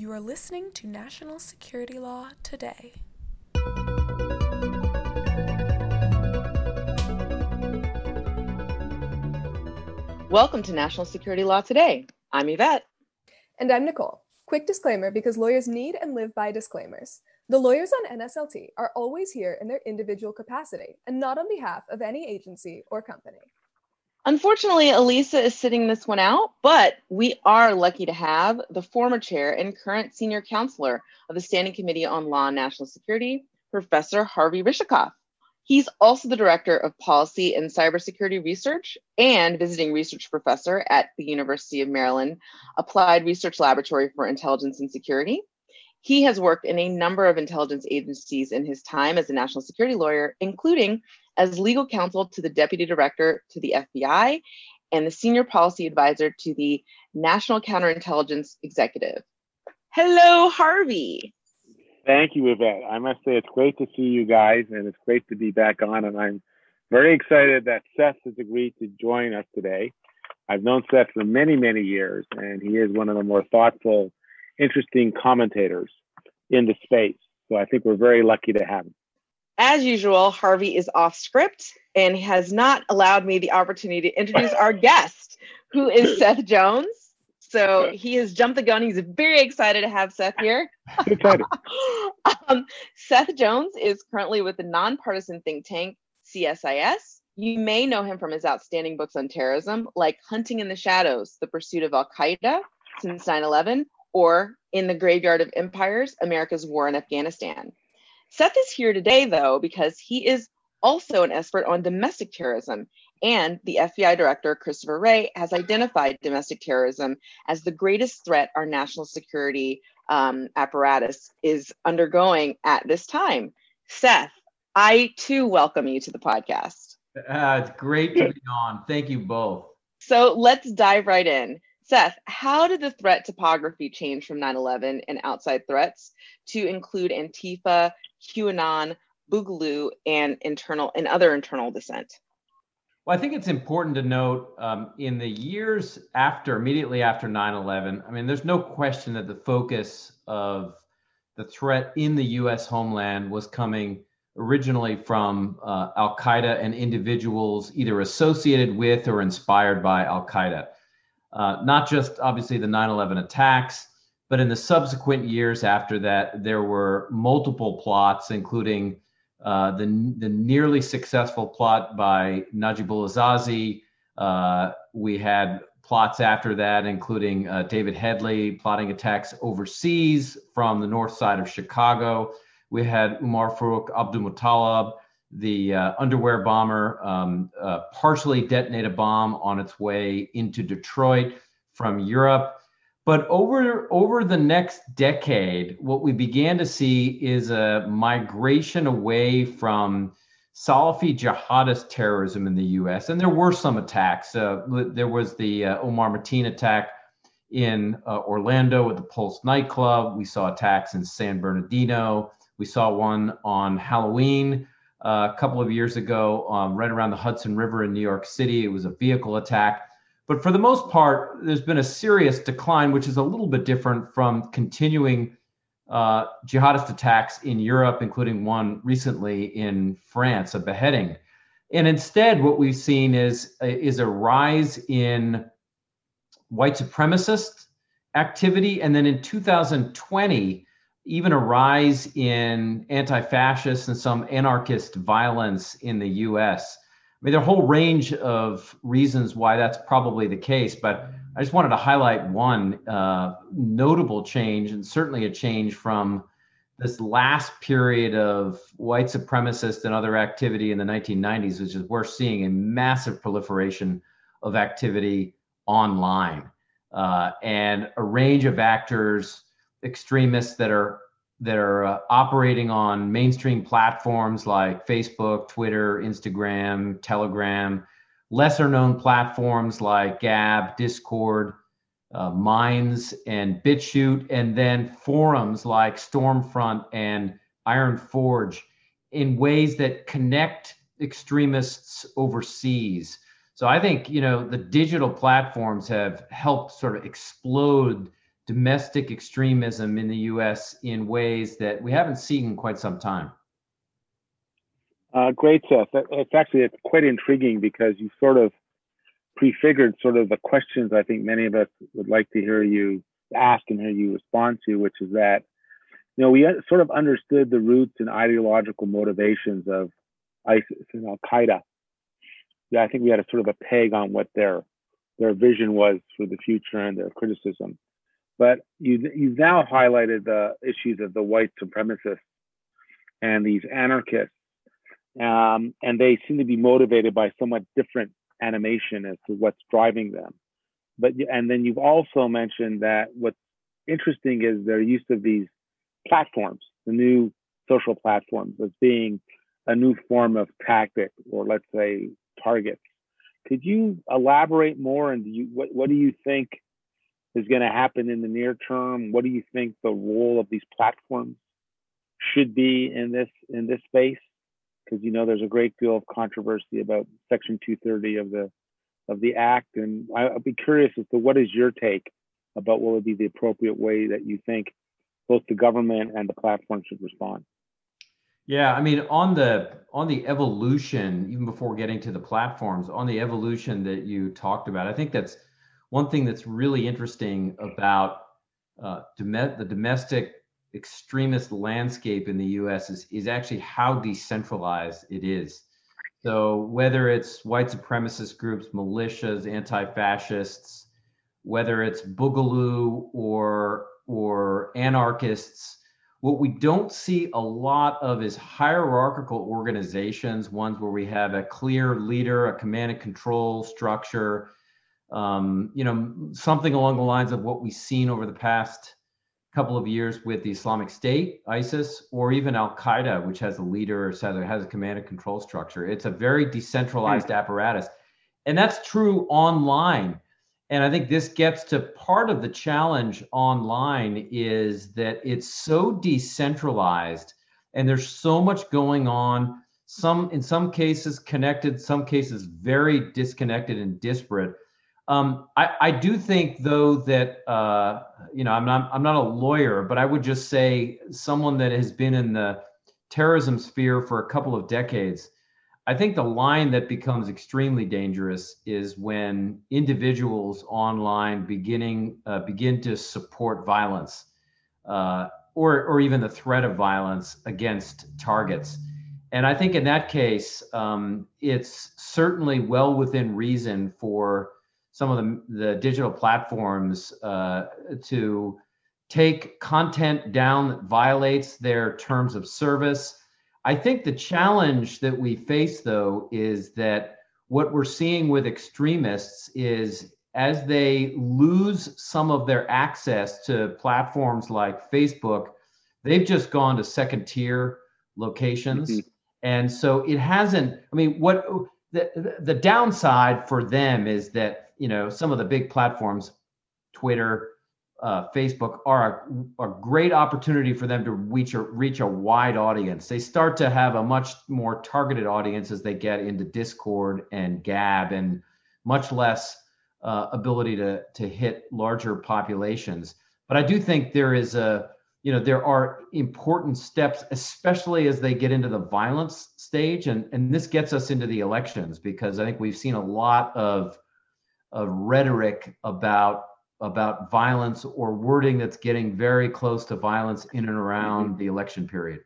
You are listening to National Security Law Today. Welcome to National Security Law Today. I'm Yvette. And I'm Nicole. Quick disclaimer because lawyers need and live by disclaimers. The lawyers on NSLT are always here in their individual capacity and not on behalf of any agency or company. Unfortunately, Elisa is sitting this one out, but we are lucky to have the former chair and current senior counselor of the Standing Committee on Law and National Security, Professor Harvey Rishikoff. He's also the director of policy and cybersecurity research and visiting research professor at the University of Maryland Applied Research Laboratory for Intelligence and Security. He has worked in a number of intelligence agencies in his time as a national security lawyer, including as legal counsel to the deputy director to the FBI and the senior policy advisor to the National Counterintelligence Executive. Hello, Harvey. Thank you, Yvette. I must say it's great to see you guys, and it's great to be back on. And I'm very excited that Seth has agreed to join us today. I've known Seth for many, many years, and he is one of the more thoughtful, interesting commentators in the space. So I think we're very lucky to have him. As usual, Harvey is off script and has not allowed me the opportunity to introduce our guest, who is Seth Jones. So he has jumped the gun. He's very excited to have Seth here. Excited. um, Seth Jones is currently with the nonpartisan think tank CSIS. You may know him from his outstanding books on terrorism, like Hunting in the Shadows, The Pursuit of Al Qaeda since 9 11, or In the Graveyard of Empires, America's War in Afghanistan. Seth is here today, though, because he is also an expert on domestic terrorism. And the FBI director, Christopher Wray, has identified domestic terrorism as the greatest threat our national security um, apparatus is undergoing at this time. Seth, I too welcome you to the podcast. Uh, it's great to be on. Thank you both. So let's dive right in. Seth, how did the threat topography change from 9 11 and outside threats to include Antifa, QAnon, Boogaloo, and internal and other internal dissent? Well, I think it's important to note um, in the years after, immediately after 9 11, I mean, there's no question that the focus of the threat in the US homeland was coming originally from uh, Al Qaeda and individuals either associated with or inspired by Al Qaeda. Uh, not just obviously the 9 11 attacks, but in the subsequent years after that, there were multiple plots, including uh, the, the nearly successful plot by Najibullah Zazi. Uh, we had plots after that, including uh, David Headley plotting attacks overseas from the north side of Chicago. We had Umar Farouk Abdulmutallab, the uh, underwear bomber, um, uh, partially detonate a bomb on its way into Detroit from Europe. But over over the next decade, what we began to see is a migration away from Salafi jihadist terrorism in the U.S. And there were some attacks. Uh, there was the uh, Omar Mateen attack in uh, Orlando at the Pulse nightclub. We saw attacks in San Bernardino. We saw one on Halloween a couple of years ago, um, right around the Hudson River in New York City. It was a vehicle attack. But for the most part, there's been a serious decline, which is a little bit different from continuing uh, jihadist attacks in Europe, including one recently in France, a beheading. And instead, what we've seen is, is a rise in white supremacist activity. And then in 2020, even a rise in anti fascist and some anarchist violence in the US. I mean, there are a whole range of reasons why that's probably the case, but I just wanted to highlight one uh, notable change, and certainly a change from this last period of white supremacist and other activity in the 1990s, which is we're seeing a massive proliferation of activity online uh, and a range of actors, extremists that are that are uh, operating on mainstream platforms like Facebook, Twitter, Instagram, Telegram, lesser known platforms like Gab, Discord, uh, Minds, and BitChute, and then forums like Stormfront and Iron Forge in ways that connect extremists overseas. So I think you know the digital platforms have helped sort of explode domestic extremism in the US in ways that we haven't seen in quite some time? Uh, great, Seth. It's actually it's quite intriguing because you sort of prefigured sort of the questions I think many of us would like to hear you ask and hear you respond to, which is that you know we sort of understood the roots and ideological motivations of ISIS and Al Qaeda. Yeah, I think we had a sort of a peg on what their their vision was for the future and their criticism. But you you've now highlighted the issues of the white supremacists and these anarchists um, and they seem to be motivated by somewhat different animation as to what's driving them. But and then you've also mentioned that what's interesting is their use of these platforms, the new social platforms, as being a new form of tactic or let's say targets. Could you elaborate more and you, what, what do you think is going to happen in the near term? What do you think the role of these platforms should be in this in this space? because you know there's a great deal of controversy about Section 230 of the of the act, and I, I'd be curious as to what is your take about what would be the appropriate way that you think both the government and the platform should respond. Yeah, I mean, on the on the evolution, even before getting to the platforms, on the evolution that you talked about, I think that's one thing that's really interesting about uh, dom- the domestic extremist landscape in the US is, is actually how decentralized it is. So whether it's white supremacist groups, militias, anti-fascists, whether it's Boogaloo or or anarchists, what we don't see a lot of is hierarchical organizations, ones where we have a clear leader, a command and control structure, um, you know, something along the lines of what we've seen over the past couple of years with the Islamic State, ISIS, or even Al Qaeda, which has a leader, or has a command and control structure. It's a very decentralized mm. apparatus. And that's true online. And I think this gets to part of the challenge online is that it's so decentralized and there's so much going on, some in some cases connected, some cases very disconnected and disparate um, I, I, do think, though, that uh, you know I'm not I'm not a lawyer, but I would just say someone that has been in the terrorism sphere for a couple of decades. I think the line that becomes extremely dangerous is when individuals online beginning uh, begin to support violence, uh, or or even the threat of violence against targets. And I think in that case, um, it's certainly well within reason for some of the, the digital platforms uh, to take content down that violates their terms of service. I think the challenge that we face, though, is that what we're seeing with extremists is as they lose some of their access to platforms like Facebook, they've just gone to second tier locations. Mm-hmm. And so it hasn't, I mean, what the, the downside for them is that you know some of the big platforms twitter uh, facebook are a, a, great opportunity for them to reach a reach a wide audience. They start to have a much more targeted audience as they get into discord and gab and much less uh, ability to to hit larger populations. But i do think there is a you know there are important steps especially as they get into the violence stage and and this gets us into the elections because i think we've seen a lot of of rhetoric about about violence or wording that's getting very close to violence in and around mm-hmm. the election period.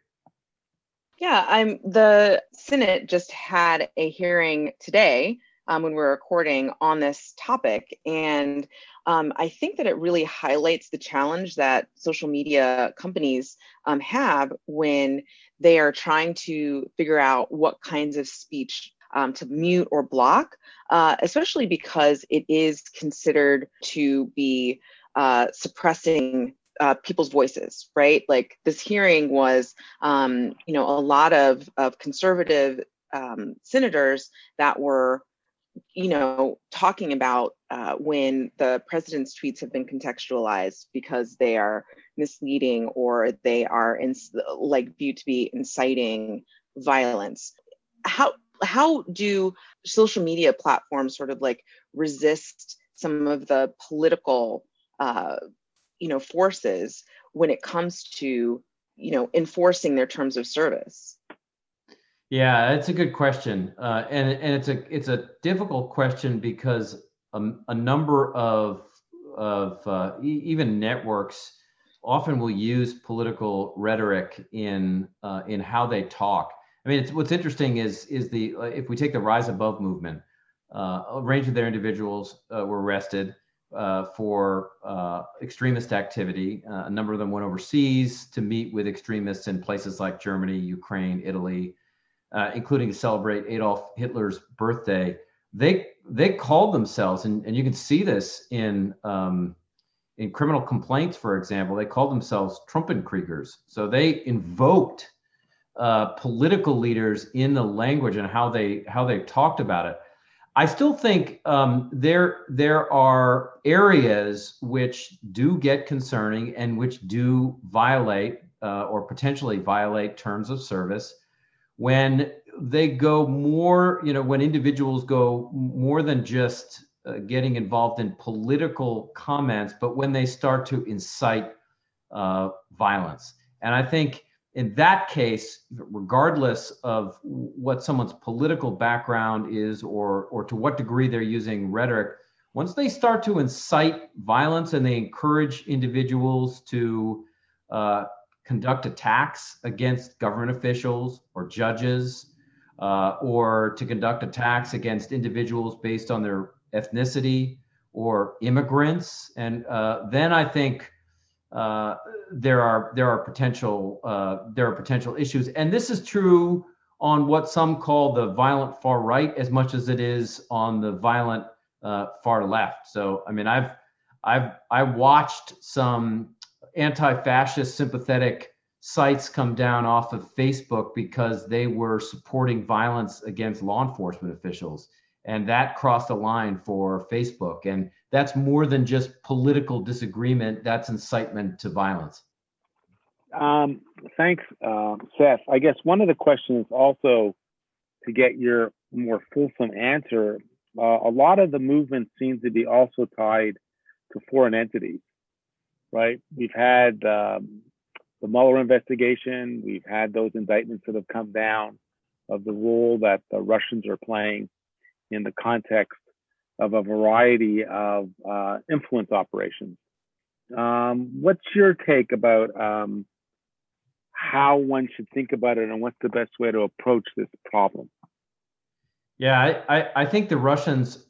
Yeah, I'm the Senate just had a hearing today um, when we're recording on this topic, and um, I think that it really highlights the challenge that social media companies um, have when they are trying to figure out what kinds of speech um, to mute or block, uh, especially because it is considered to be uh, suppressing uh, people's voices, right? Like this hearing was, um, you know, a lot of, of conservative um, senators that were, you know, talking about uh, when the president's tweets have been contextualized because they are misleading or they are in, like viewed to be inciting violence. How how do social media platforms sort of like resist some of the political uh, you know, forces when it comes to, you know, enforcing their terms of service? Yeah, that's a good question, uh, and and it's a it's a difficult question because a, a number of of uh, e- even networks often will use political rhetoric in uh, in how they talk. I mean, what's interesting is is the if we take the Rise Above movement, uh, a range of their individuals uh, were arrested uh, for uh, extremist activity. a number of them went overseas to meet with extremists in places like Germany, Ukraine, Italy uh, including to celebrate Adolf Hitler's birthday. They they called themselves, and, and you can see this in um, in criminal complaints, for example, they called themselves Trumpenkriegers. So they invoked uh, political leaders in the language and how they how they talked about it. I still think um, there there are areas which do get concerning and which do violate uh, or potentially violate terms of service when they go more, you know, when individuals go more than just uh, getting involved in political comments, but when they start to incite uh, violence. And I think in that case, regardless of what someone's political background is or, or to what degree they're using rhetoric, once they start to incite violence and they encourage individuals to uh, conduct attacks against government officials or judges, uh, or to conduct attacks against individuals based on their ethnicity or immigrants. And uh, then I think uh, there are there are potential uh, there are potential issues, and this is true on what some call the violent far right as much as it is on the violent uh, far left. So I mean I've I've I watched some anti-fascist sympathetic sites come down off of Facebook because they were supporting violence against law enforcement officials. And that crossed a line for Facebook. And that's more than just political disagreement, that's incitement to violence. Um, thanks, uh, Seth. I guess one of the questions also to get your more fulsome answer uh, a lot of the movement seems to be also tied to foreign entities right? We've had um, the Mueller investigation. We've had those indictments that have come down of the role that the Russians are playing in the context of a variety of uh, influence operations. Um, what's your take about um, how one should think about it and what's the best way to approach this problem? Yeah, I, I, I think the Russians,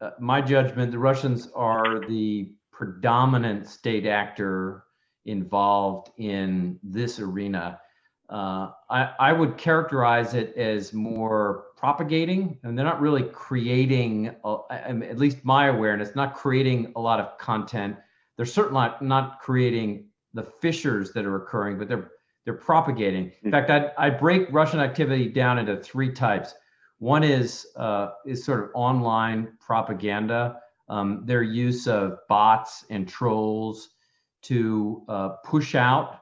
uh, my judgment, the Russians are the predominant state actor involved in this arena. Uh, I, I, would characterize it as more propagating, and they're not really creating, a, at least my awareness, not creating a lot of content. They're certainly not, not creating the fissures that are occurring, but they're they're propagating. In fact, I I break Russian activity down into three types. One is uh, is sort of online propaganda, um, their use of bots and trolls to uh, push out.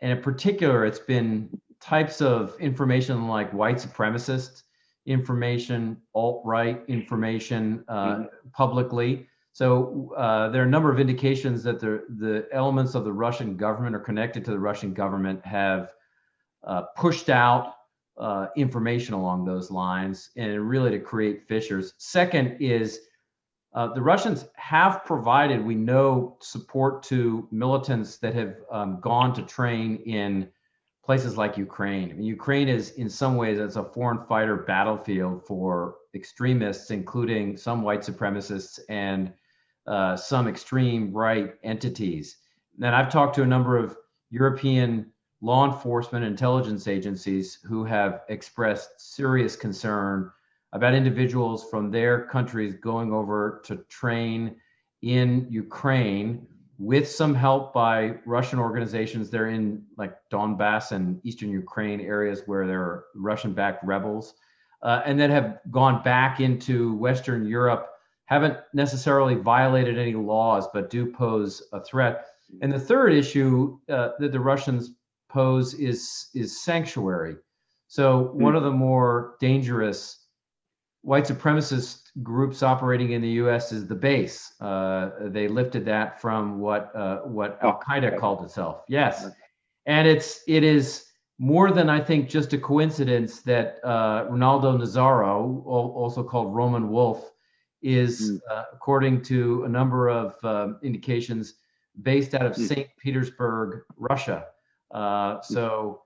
And in particular, it's been types of information like white supremacist information, alt right information uh, mm-hmm. publicly. So uh, there are a number of indications that the, the elements of the Russian government or connected to the Russian government have uh, pushed out uh, information along those lines and really to create fissures. Second is uh, the Russians have provided, we know, support to militants that have um, gone to train in places like Ukraine. I mean, Ukraine is, in some ways, it's a foreign fighter battlefield for extremists, including some white supremacists and uh, some extreme right entities. And I've talked to a number of European law enforcement intelligence agencies who have expressed serious concern about individuals from their countries going over to train in Ukraine with some help by Russian organizations. They're in like Donbass and Eastern Ukraine areas where there are Russian backed rebels, uh, and then have gone back into Western Europe, haven't necessarily violated any laws, but do pose a threat. And the third issue uh, that the Russians pose is, is sanctuary. So, one hmm. of the more dangerous white supremacist groups operating in the U.S. is the base. Uh, they lifted that from what uh, what Al Qaeda called itself. Yes, and it's it is more than I think just a coincidence that uh, Rinaldo also called Roman Wolf, is mm. Uh, according to a number of um, indications based out of mm. St. Petersburg, Russia. Uh, so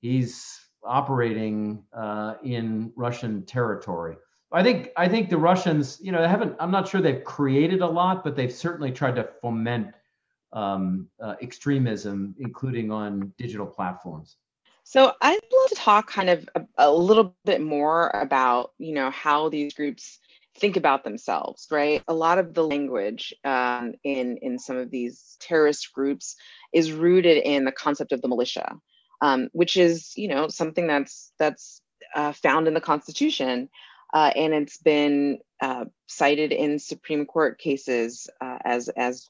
he's operating uh, in Russian territory. I think I think the Russians, you know, they haven't. I'm not sure they've created a lot, but they've certainly tried to foment um, uh, extremism, including on digital platforms. So I'd love to talk kind of a, a, little bit more about, you know, how these groups think about themselves, right? A lot of the language um, in in some of these terrorist groups is rooted in the concept of the militia, um, which is, you know, something that's that's uh, found in the Constitution uh, and it's been uh, cited in Supreme Court cases uh, as as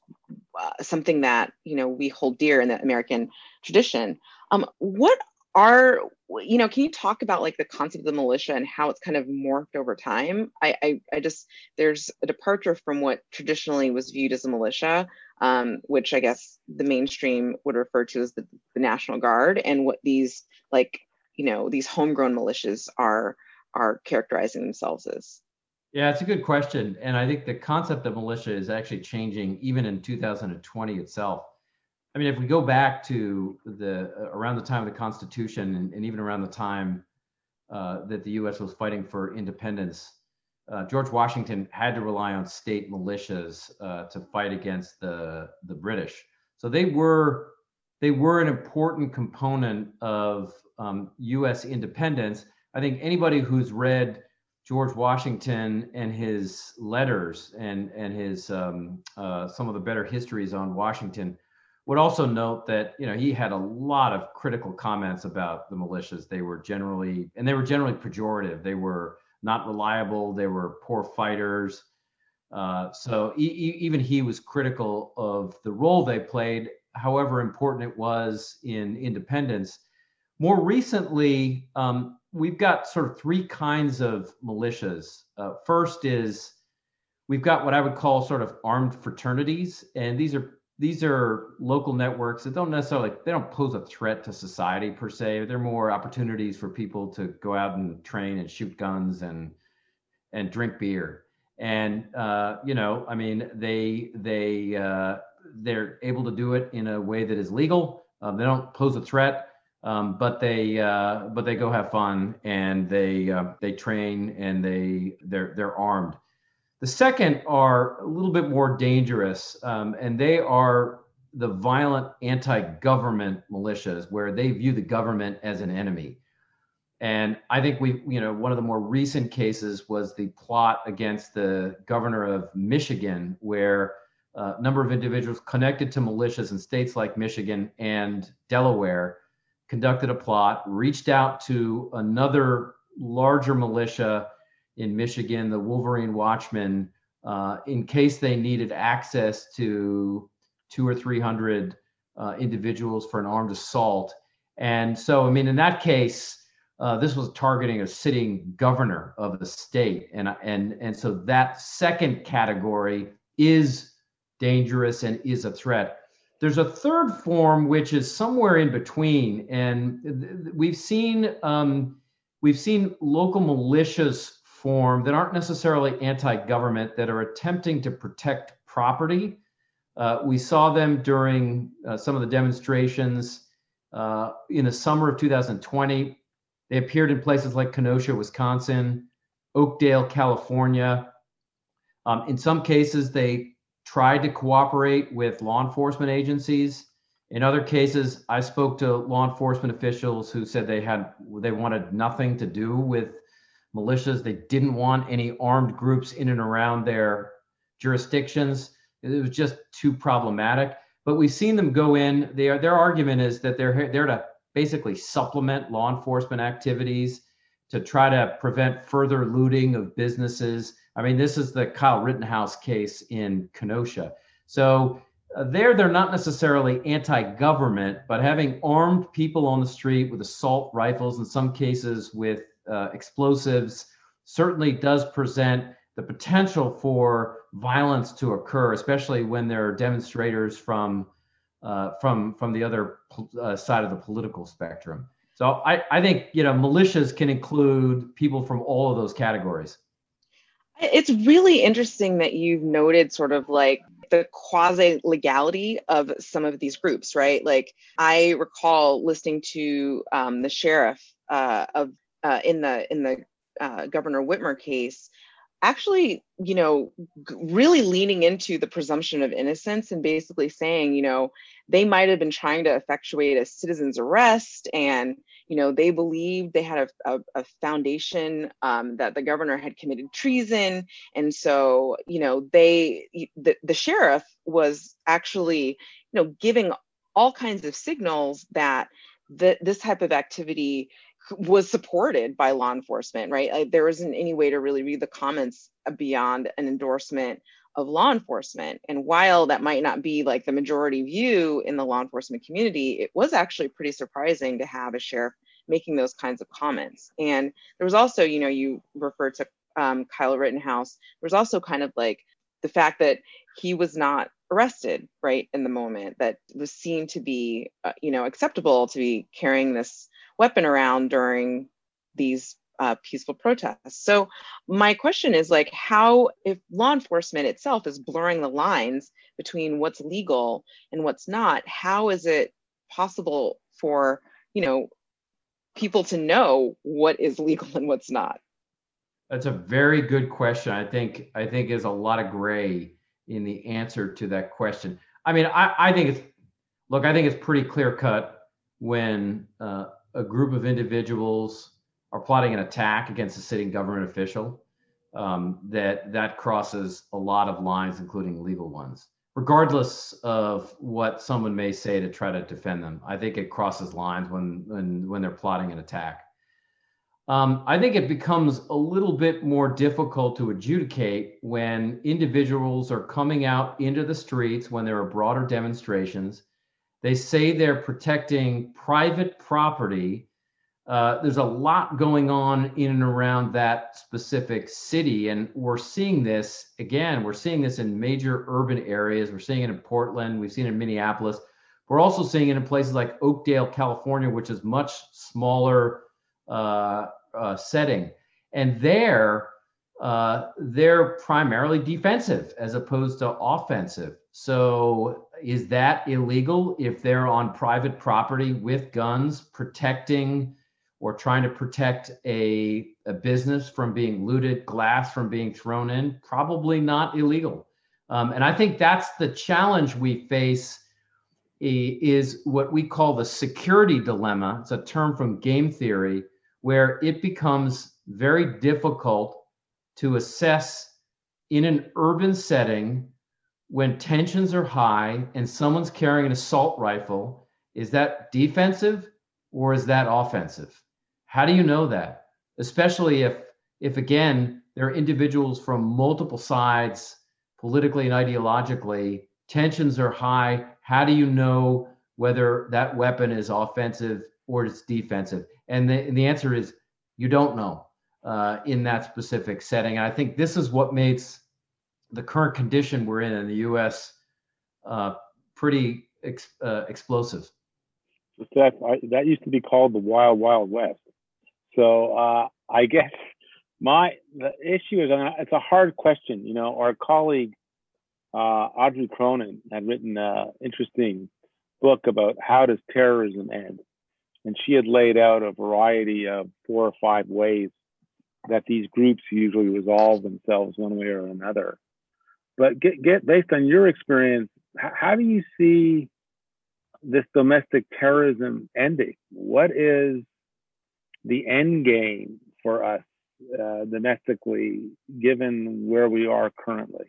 uh, something that you know we hold dear in the American tradition. Um, what are you know? Can you talk about like the concept of the militia and how it's kind of morphed over time? I I, I just there's a departure from what traditionally was viewed as a militia. Um, which I guess the mainstream would refer to as the, the National Guard, and what these like you know these homegrown militias are are characterizing themselves as? Yeah, it's a good question. And I think the concept of militia is actually changing even in 2020 itself. I mean, if we go back to the uh, around the time of the Constitution and, and even around the time uh, that the U.S. was fighting for independence, uh, George Washington had to rely on state militias uh, to fight against the the British. So they were they were an important component of um, U.S. independence. I think anybody who's read George Washington and his letters and and his um, uh, some of the better histories on Washington would also note that you know he had a lot of critical comments about the militias. They were generally and they were generally pejorative. They were not reliable. They were poor fighters. Uh, so e- even he was critical of the role they played, however important it was in independence. More recently, um, we've got sort of three kinds of militias. Uh, first is we've got what I would call sort of armed fraternities, and these are these are local networks that don't necessarily they don't pose a threat to society per se. They're more opportunities for people to go out and train and shoot guns and and drink beer. And uh, you know, I mean, they they uh, they're able to do it in a way that is legal. Uh, they don't pose a threat um, but they uh, but they go have fun and they uh, they train and they they're they're armed. The second are a little bit more dangerous, um, and they are the violent anti-government militias, where they view the government as an enemy. And I think we, you know, one of the more recent cases was the plot against the governor of Michigan, where a number of individuals connected to militias in states like Michigan and Delaware conducted a plot, reached out to another larger militia in Michigan, the Wolverine Watchmen, uh, in case they needed access to two or three hundred uh, individuals for an armed assault. And so, I mean, in that case, uh, this was targeting a sitting governor of the state, and and and so that second category is dangerous and is a threat. There's a third form which is somewhere in between, and we've seen um, we've seen local militias form that aren't necessarily anti-government that are attempting to protect property. Uh, we saw them during uh, some of the demonstrations uh, in the summer of 2020. They appeared in places like Kenosha, Wisconsin, Oakdale, California. Um, in some cases, they tried to cooperate with law enforcement agencies. In other cases, I spoke to law enforcement officials who said they had they wanted nothing to do with militias. They didn't want any armed groups in and around their jurisdictions. It was just too problematic. But we've seen them go in. Their their argument is that they're there to basically supplement law enforcement activities to try to prevent further looting of businesses I mean, this is the Kyle Rittenhouse case in Kenosha. So uh, there, they're not necessarily anti-government, but having armed people on the street with assault rifles, in some cases with uh, explosives, certainly does present the potential for violence to occur, especially when there are demonstrators from uh, from from the other uh, side of the political spectrum. So I, I think you know militias can include people from all of those categories. It's really interesting that you've noted sort of like the quasi legality of some of these groups, right? Like I recall listening to um, the sheriff uh, of uh, in the in the uh, Governor Whitmer case actually, you know, really leaning into the presumption of innocence and basically saying, you know, they might have been trying to effectuate a citizen's arrest and, you know, they believed they had a, a, a foundation um, that the governor had committed treason. And so, you know, they, the, the sheriff was actually, you know, giving all kinds of signals that the, this type of activity was supported by law enforcement, right? Like, there isn't any way to really read the comments beyond an endorsement of law enforcement. And while that might not be like the majority view in the law enforcement community, it was actually pretty surprising to have a sheriff making those kinds of comments. And there was also, you know, you referred to um, Kyle Rittenhouse. There's also kind of like the fact that he was not arrested right in the moment that was seen to be uh, you know acceptable to be carrying this weapon around during these uh, peaceful protests. So my question is like how if law enforcement itself is blurring the lines between what's legal and what's not, how is it possible for, you know, people to know what is legal and what's not? That's a very good question. I think I think there's a lot of gray in the answer to that question. I mean, I, I think it's look, I think it's pretty clear cut when uh, a group of individuals are plotting an attack against a sitting government official, um, that that crosses a lot of lines, including legal ones. Regardless of what someone may say to try to defend them, I think it crosses lines when when when they're plotting an attack. Um, I think it becomes a little bit more difficult to adjudicate when individuals are coming out into the streets when there are broader demonstrations they say they're protecting private property. Uh, there's a lot going on in and around that specific city. And we're seeing this again, we're seeing this in major urban areas. We're seeing it in Portland, we've seen it in Minneapolis. We're also seeing it in places like Oakdale, California, which is much smaller uh, uh, setting. And there, uh, they're primarily defensive as opposed to offensive. So is that illegal if they're on private property with guns protecting or trying to protect a, a business from being looted, glass from being thrown in? Probably not illegal. Um, and I think that's the challenge we face is what we call the security dilemma. It's a term from game theory where it becomes very difficult to assess in an urban setting when tensions are high and someone's carrying an assault rifle, is that defensive or is that offensive? How do you know that? Especially if, if again, there are individuals from multiple sides, politically and ideologically, tensions are high. How do you know whether that weapon is offensive or it's defensive? And the, and the answer is you don't know uh, in that specific setting. And I think this is what makes the current condition we're in in the U.S. Uh, pretty ex, uh, explosive. Seth, I, that used to be called the Wild Wild West. So uh, I guess my the issue is it's a hard question. You know, our colleague uh, Audrey Cronin had written an interesting book about how does terrorism end, and she had laid out a variety of four or five ways that these groups usually resolve themselves one way or another. But get get based on your experience, how, how do you see this domestic terrorism ending? What is the end game for us uh, domestically, given where we are currently?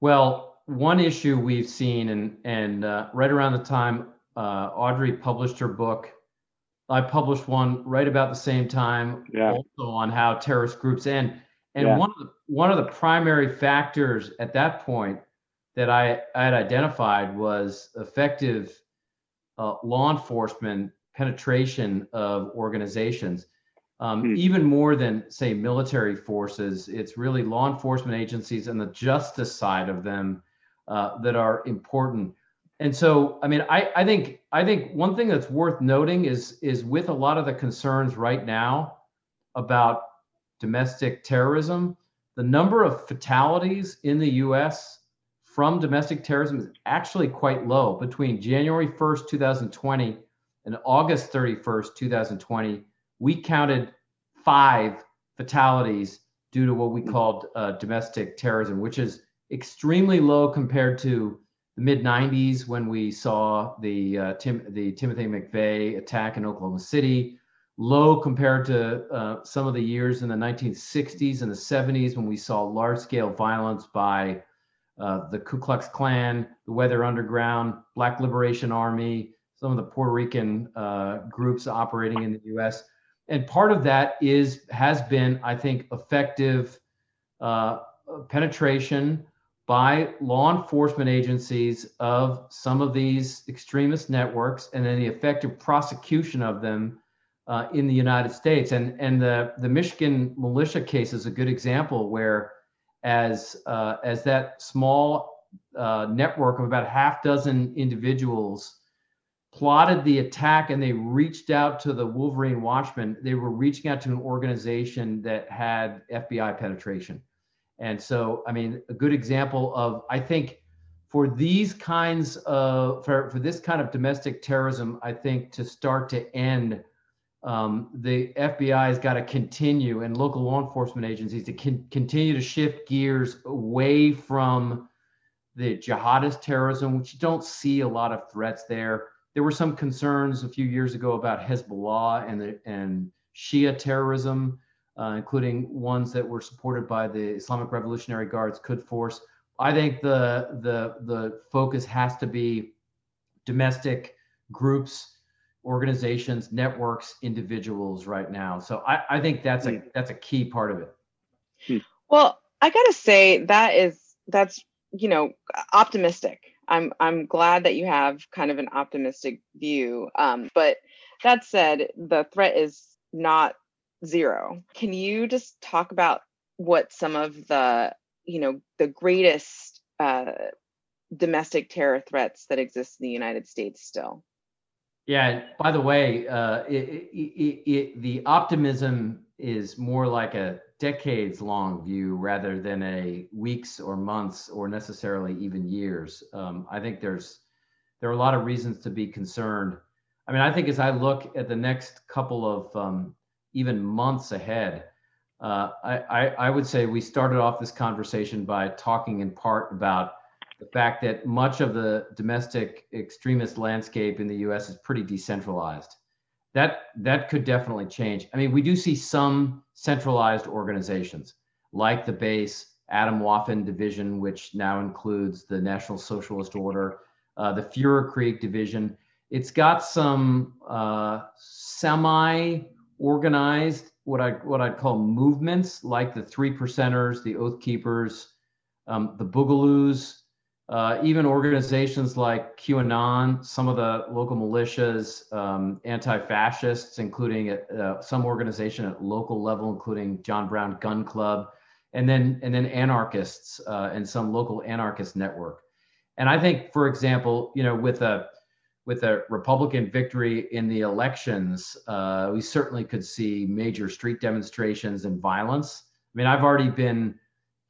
Well, one issue we've seen, and and uh, right around the time uh, Audrey published her book, I published one right about the same time, yeah. also on how terrorist groups end. And yeah. one of the one of the primary factors at that point that I, I had identified was effective uh, law enforcement penetration of organizations. um, Hmm. even more than say military forces. It's really law enforcement agencies and the justice side of them uh, that are important. And so, I mean, I, I think I think one thing that's worth noting is is with a lot of the concerns right now about domestic terrorism, the number of fatalities in the U.S. from domestic terrorism is actually quite low. Between January 1st, 2020, and August 31st, 2020, we counted five fatalities due to what we called uh, domestic terrorism, which is extremely low compared to the mid 90s when we saw the uh, Tim, the Timothy McVeigh attack in Oklahoma City. Low compared to uh, some of the years in the 1960s and the 70s when we saw large scale violence by uh, the Ku Klux Klan, the Weather Underground, Black Liberation Army, some of the Puerto Rican uh, groups operating in the U.S. And part of that is has been, I think, effective uh, penetration by law enforcement agencies of some of these extremist networks, and then the effective prosecution of them uh, in the United States. And and the the Michigan militia case is a good example where, as uh, as that small uh, network of about half dozen individuals plotted the attack and they reached out to the Wolverine Watchmen. They were reaching out to an organization that had FBI penetration. And so, I mean, a good example of, I think, for these kinds of, for, for this kind of domestic terrorism, I think to start to end, um, the FBI has got to continue and local law enforcement agencies to con- continue to shift gears away from the jihadist terrorism, which you don't see a lot of threats there there were some concerns a few years ago about Hezbollah and the, and Shia terrorism, uh, including ones that were supported by the Islamic Revolutionary Guards Quds Force. I think the the the focus has to be domestic groups, organizations, networks, individuals right now. So I, I think that's a that's a key part of it. Well, I gotta say that is that's you know optimistic. I'm I'm glad that you have kind of an optimistic view. Um, but that said, the threat is not zero. Can you just talk about what some of the you know the greatest uh, domestic terror threats that exist in the United States still? Yeah. By the way, uh, it, it, it, the optimism is more like a decades long view rather than a weeks or months or necessarily even years. Um, I think there's there are a lot of reasons to be concerned. I mean, I think as I look at the next couple of um, even months ahead, uh, I, I, I would say we started off this conversation by talking in part about the fact that much of the domestic extremist landscape in the U.S. is pretty decentralized. That that could definitely change. I mean, we do see some centralized organizations like the base Atomwaffen Division, which now includes the National Socialist Order, uh, the Feuerkrieg Division. It's got some uh, semi-organized, what I what I'd call movements, like the Three Percenters, the Oath Keepers, um, the Boogaloos, uh, even organizations like QAnon, some of the local militias, um, anti-fascists, including uh, some organization at local level, including John Brown Gun Club, and then and then anarchists uh, and some local anarchist network. And I think, for example, you know, with a with a Republican victory in the elections, uh, we certainly could see major street demonstrations and violence. I mean, I've already been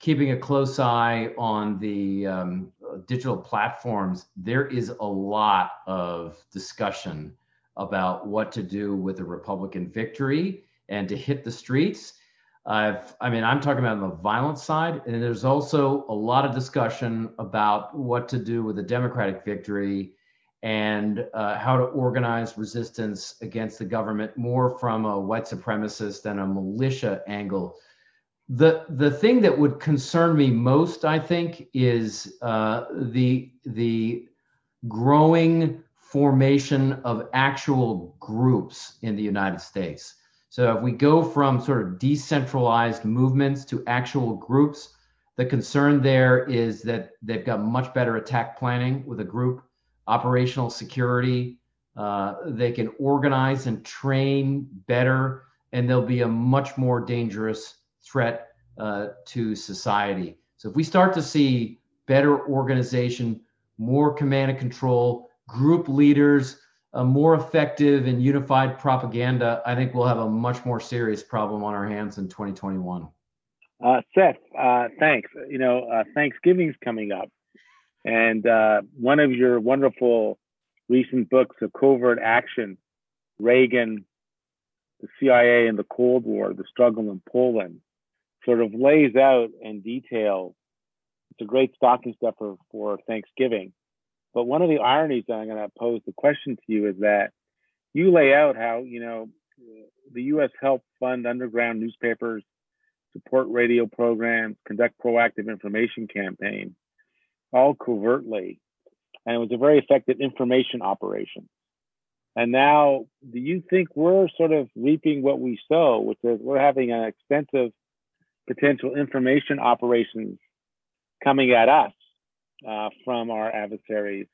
keeping a close eye on the um, digital platforms, there is a lot of discussion about what to do with a Republican victory and to hit the streets. I've, I mean, I'm talking about on the violent side, and there's also a lot of discussion about what to do with a Democratic victory and uh, how to organize resistance against the government more from a white supremacist and a militia angle the the thing that would concern me most, I think, is uh, the the growing formation of actual groups in the United States. So if we go from sort of decentralized movements to actual groups, the concern there is that they've got much better attack planning with a group, operational security. Uh, they can organize and train better and they'll be a much more dangerous threat uh, to society. So if we start to see better organization, more command and control, group leaders, a more effective and unified propaganda, I think we'll have a much more serious problem on our hands in 2021. Uh, Seth, uh, thanks. You know, uh, Thanksgiving's coming up, and uh, one of your wonderful recent books, A Covert Action, Reagan, the CIA, and the Cold War, the struggle in Poland, sort of lays out in detail. It's a great stocking stuffer for Thanksgiving. But one of the ironies that I'm going to pose the question to you is that you lay out how, you know, the U.S. helped fund underground newspapers, support radio programs, conduct proactive information campaigns, all covertly. And it was a very effective information operation. And now, do you think we're sort of reaping what we sow, which is we're having an extensive potential information operations coming at us uh, from our adversaries.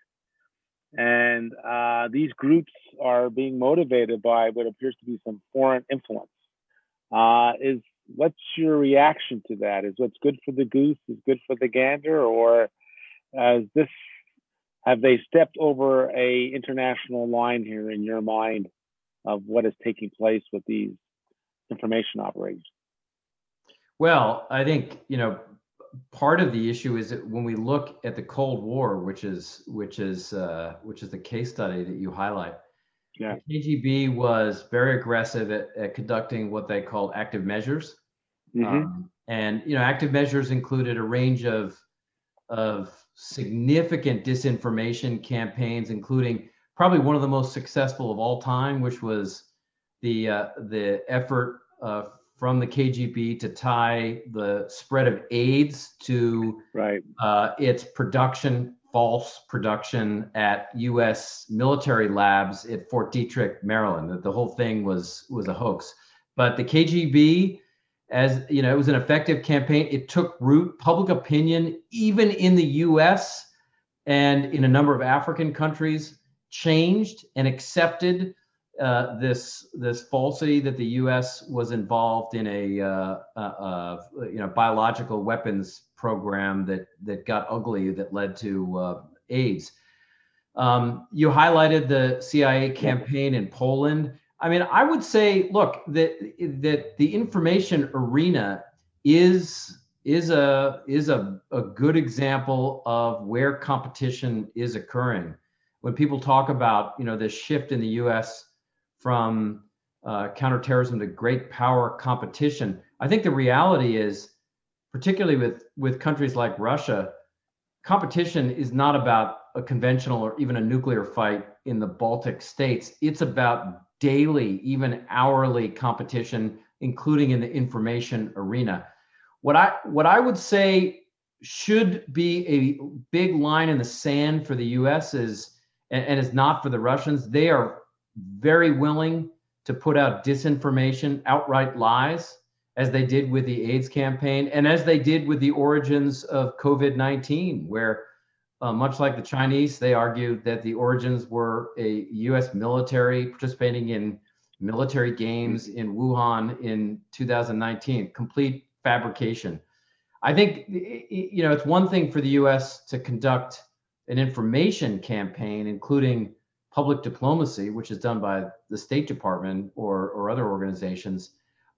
And uh, these groups are being motivated by what appears to be some foreign influence. Uh, is what's your reaction to that? Is what's good for the goose is good for the gander, or as this have they stepped over a international line here in your mind of what is taking place with these information operations? Well, I think you know part of the issue is that when we look at the Cold War, which is which is uh, which is the case study that you highlight, yeah. the KGB was very aggressive at, at conducting what they called active measures, mm-hmm. um, and you know active measures included a range of of significant disinformation campaigns, including probably one of the most successful of all time, which was the uh, the effort uh, from the KGB to tie the spread of AIDS to right. uh, its production, false production at U.S. military labs at Fort Detrick, Maryland. That the whole thing was was a hoax. But the KGB, as you know, it was an effective campaign. It took root. Public opinion, even in the U.S. and in a number of African countries, changed and accepted uh, this this falsity that the U.S. was involved in a, uh, uh, uh, you know biological weapons program that that got ugly that led to uh, AIDS. Um, you highlighted the CIA campaign in Poland. I mean, I would say, look, that that the information arena is is a is a, a good example of where competition is occurring. When people talk about you know this shift in the U.S from uh, counterterrorism to great power competition. I think the reality is, particularly with with countries like Russia, competition is not about a conventional or even a nuclear fight in the Baltic states. It's about daily, even hourly competition, including in the information arena. What I what I would say should be a big line in the sand for the U.S. is and, and is not for the Russians. They are very willing to put out disinformation, outright lies, as they did with the AIDS campaign and as they did with the origins of COVID 19, where, uh, much like the Chinese, they argued that the origins were a US military participating in military games in Wuhan in 2019, complete fabrication. I think you know it's one thing for the U.S. to conduct an information campaign, including public diplomacy, which is done by the State Department or, or other organizations.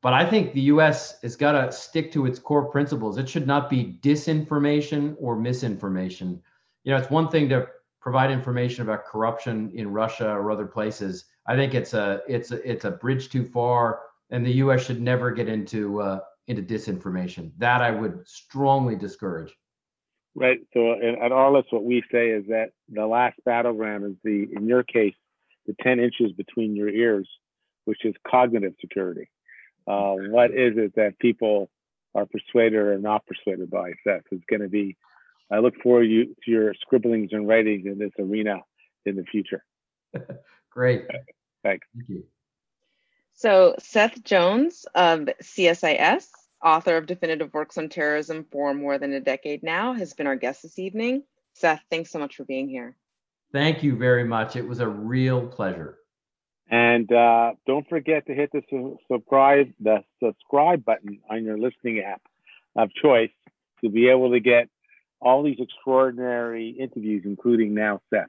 But I think the US has got to stick to its core principles. It should not be disinformation or misinformation. You know, it's one thing to provide information about corruption in Russia or other places. I think it's a it's a, it's a bridge too far, and the U.S. should never get into uh, into disinformation. That I would strongly discourage. Right. So at Arliss, what we say is that the last battleground is the, in your case, the 10 inches between your ears, which is cognitive security. Uh, what is it that people are persuaded or not persuaded by, Seth? It's going to be, I look forward you, to your scribblings and writings in this arena in the future. Great. Thanks. Thank you. So, Seth Jones of CSIS author of definitive works on terrorism for more than a decade now, has been our guest this evening. Seth, thanks so much for being here. Thank you very much. It was a real pleasure. And uh, don't forget to hit the su- subscribe the subscribe button on your listening app of choice to be able to get all these extraordinary interviews, including now Seth.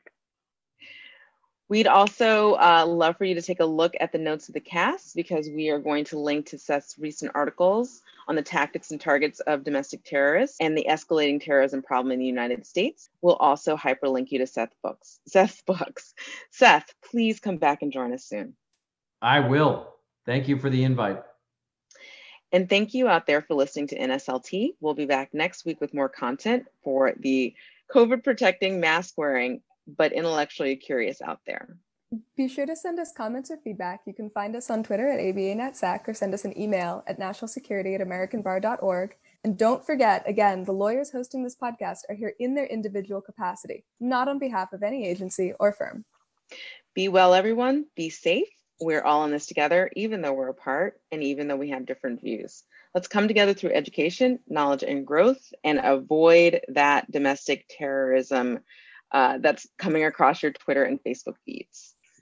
We'd also uh, love for you to take a look at the notes of the cast because we are going to link to Seth's recent articles on the tactics and targets of domestic terrorists and the escalating terrorism problem in the United States. We'll also hyperlink you to Seth books, Seth's books. Seth, please come back and join us soon. I will. Thank you for the invite. And thank you out there for listening to NSLT. We'll be back next week with more content for the COVID protecting, mask wearing, but intellectually curious out there. Be sure to send us comments or feedback. You can find us on Twitter at ABANetSAC or send us an email at nationalsecurity at americanbar.org. And don't forget, again, the lawyers hosting this podcast are here in their individual capacity, not on behalf of any agency or firm. Be well, everyone. Be safe. We're all in this together, even though we're apart and even though we have different views. Let's come together through education, knowledge, and growth and avoid that domestic terrorism uh, that's coming across your Twitter and Facebook feeds.